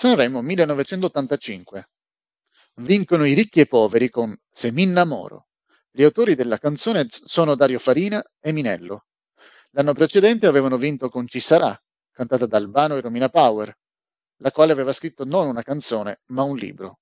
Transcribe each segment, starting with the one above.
Sanremo 1985. Vincono i ricchi e poveri con Se mi innamoro. Gli autori della canzone sono Dario Farina e Minello. L'anno precedente avevano vinto con Ci sarà, cantata da Albano e Romina Power, la quale aveva scritto non una canzone, ma un libro.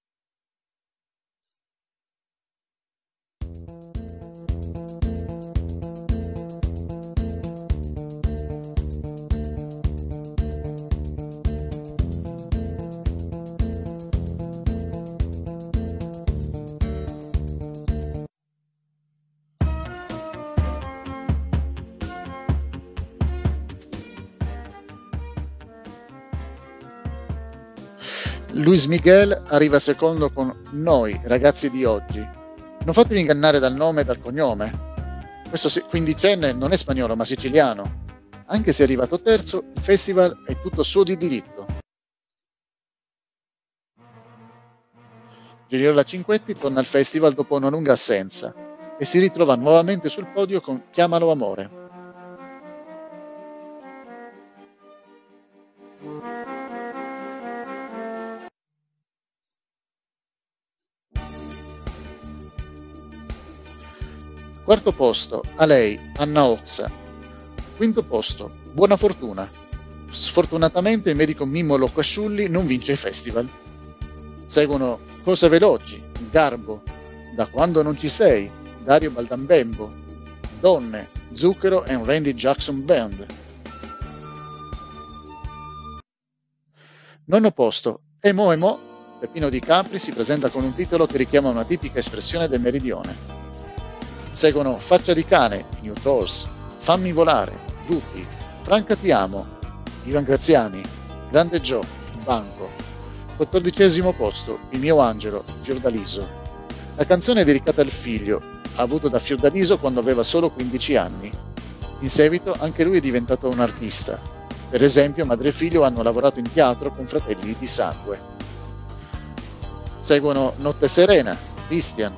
Luis Miguel arriva secondo con Noi, ragazzi di oggi. Non fatevi ingannare dal nome e dal cognome. Questo quindicenne non è spagnolo ma siciliano. Anche se è arrivato terzo, il festival è tutto suo di diritto. Giriola Cinquetti torna al festival dopo una lunga assenza e si ritrova nuovamente sul podio con Chiamalo Amore. Quarto posto, a lei, Anna Oxa. Quinto posto, Buona Fortuna. Sfortunatamente il medico Mimmo Loccasciulli non vince il festival. Seguono Cose Veloci, Garbo, Da quando non ci sei, Dario Baldambembo, Donne, Zucchero e un Randy Jackson Band. Nono posto, Emo Emo, Peppino Di Capri si presenta con un titolo che richiama una tipica espressione del meridione. Seguono Faccia di cane, New Trolls, Fammi volare, Gruppi, Franca ti amo, Ivan Graziani, Grande Joe, Banco. Quattordicesimo posto, Il mio angelo, Fiordaliso. La canzone è dedicata al figlio, avuto da Fiordaliso quando aveva solo 15 anni. In seguito anche lui è diventato un artista. Per esempio, madre e figlio hanno lavorato in teatro con fratelli di sangue. Seguono Notte Serena, Christian,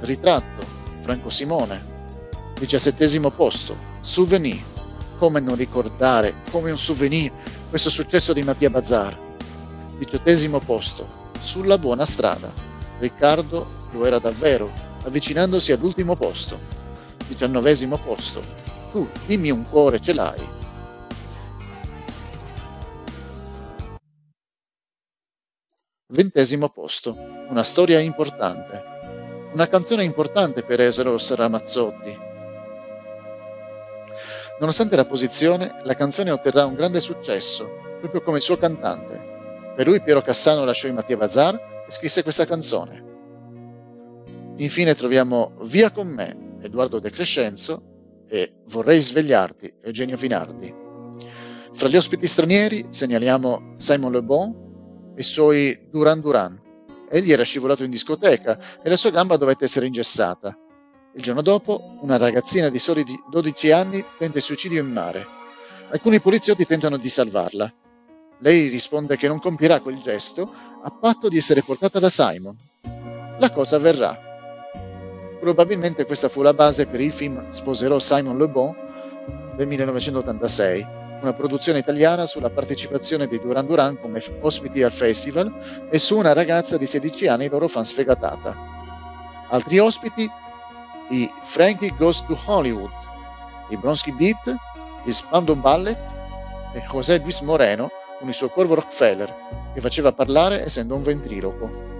Ritratto, Franco Simone. Diciassettesimo posto, Souvenir. Come non ricordare, come un souvenir, questo successo di Mattia Bazzar. Diciottesimo posto, Sulla buona strada. Riccardo lo era davvero, avvicinandosi all'ultimo posto. Diciannovesimo posto, Tu dimmi un cuore ce l'hai. Ventesimo posto, una storia importante. Una canzone importante per Eros Ramazzotti. Nonostante la posizione, la canzone otterrà un grande successo, proprio come suo cantante. Per lui Piero Cassano lasciò i Mattia Bazar e scrisse questa canzone. Infine troviamo Via con me, Edoardo De Crescenzo e Vorrei svegliarti, Eugenio Finardi. Fra gli ospiti stranieri segnaliamo Simon Le Bon e i suoi Duran Duran. Egli era scivolato in discoteca e la sua gamba dovette essere ingessata. Il giorno dopo, una ragazzina di soli 12 anni tenta il suicidio in mare. Alcuni poliziotti tentano di salvarla. Lei risponde che non compierà quel gesto a patto di essere portata da Simon. La cosa avverrà. Probabilmente questa fu la base per il film Sposerò Simon Le Bon del 1986 una produzione italiana sulla partecipazione dei Duran Duran come ospiti al festival e su una ragazza di 16 anni loro fan sfegatata. Altri ospiti i Frankie Goes to Hollywood, i Bronsky Beat, gli Spando Ballet e José Luis Moreno con il suo corvo Rockefeller che faceva parlare essendo un ventriloquo.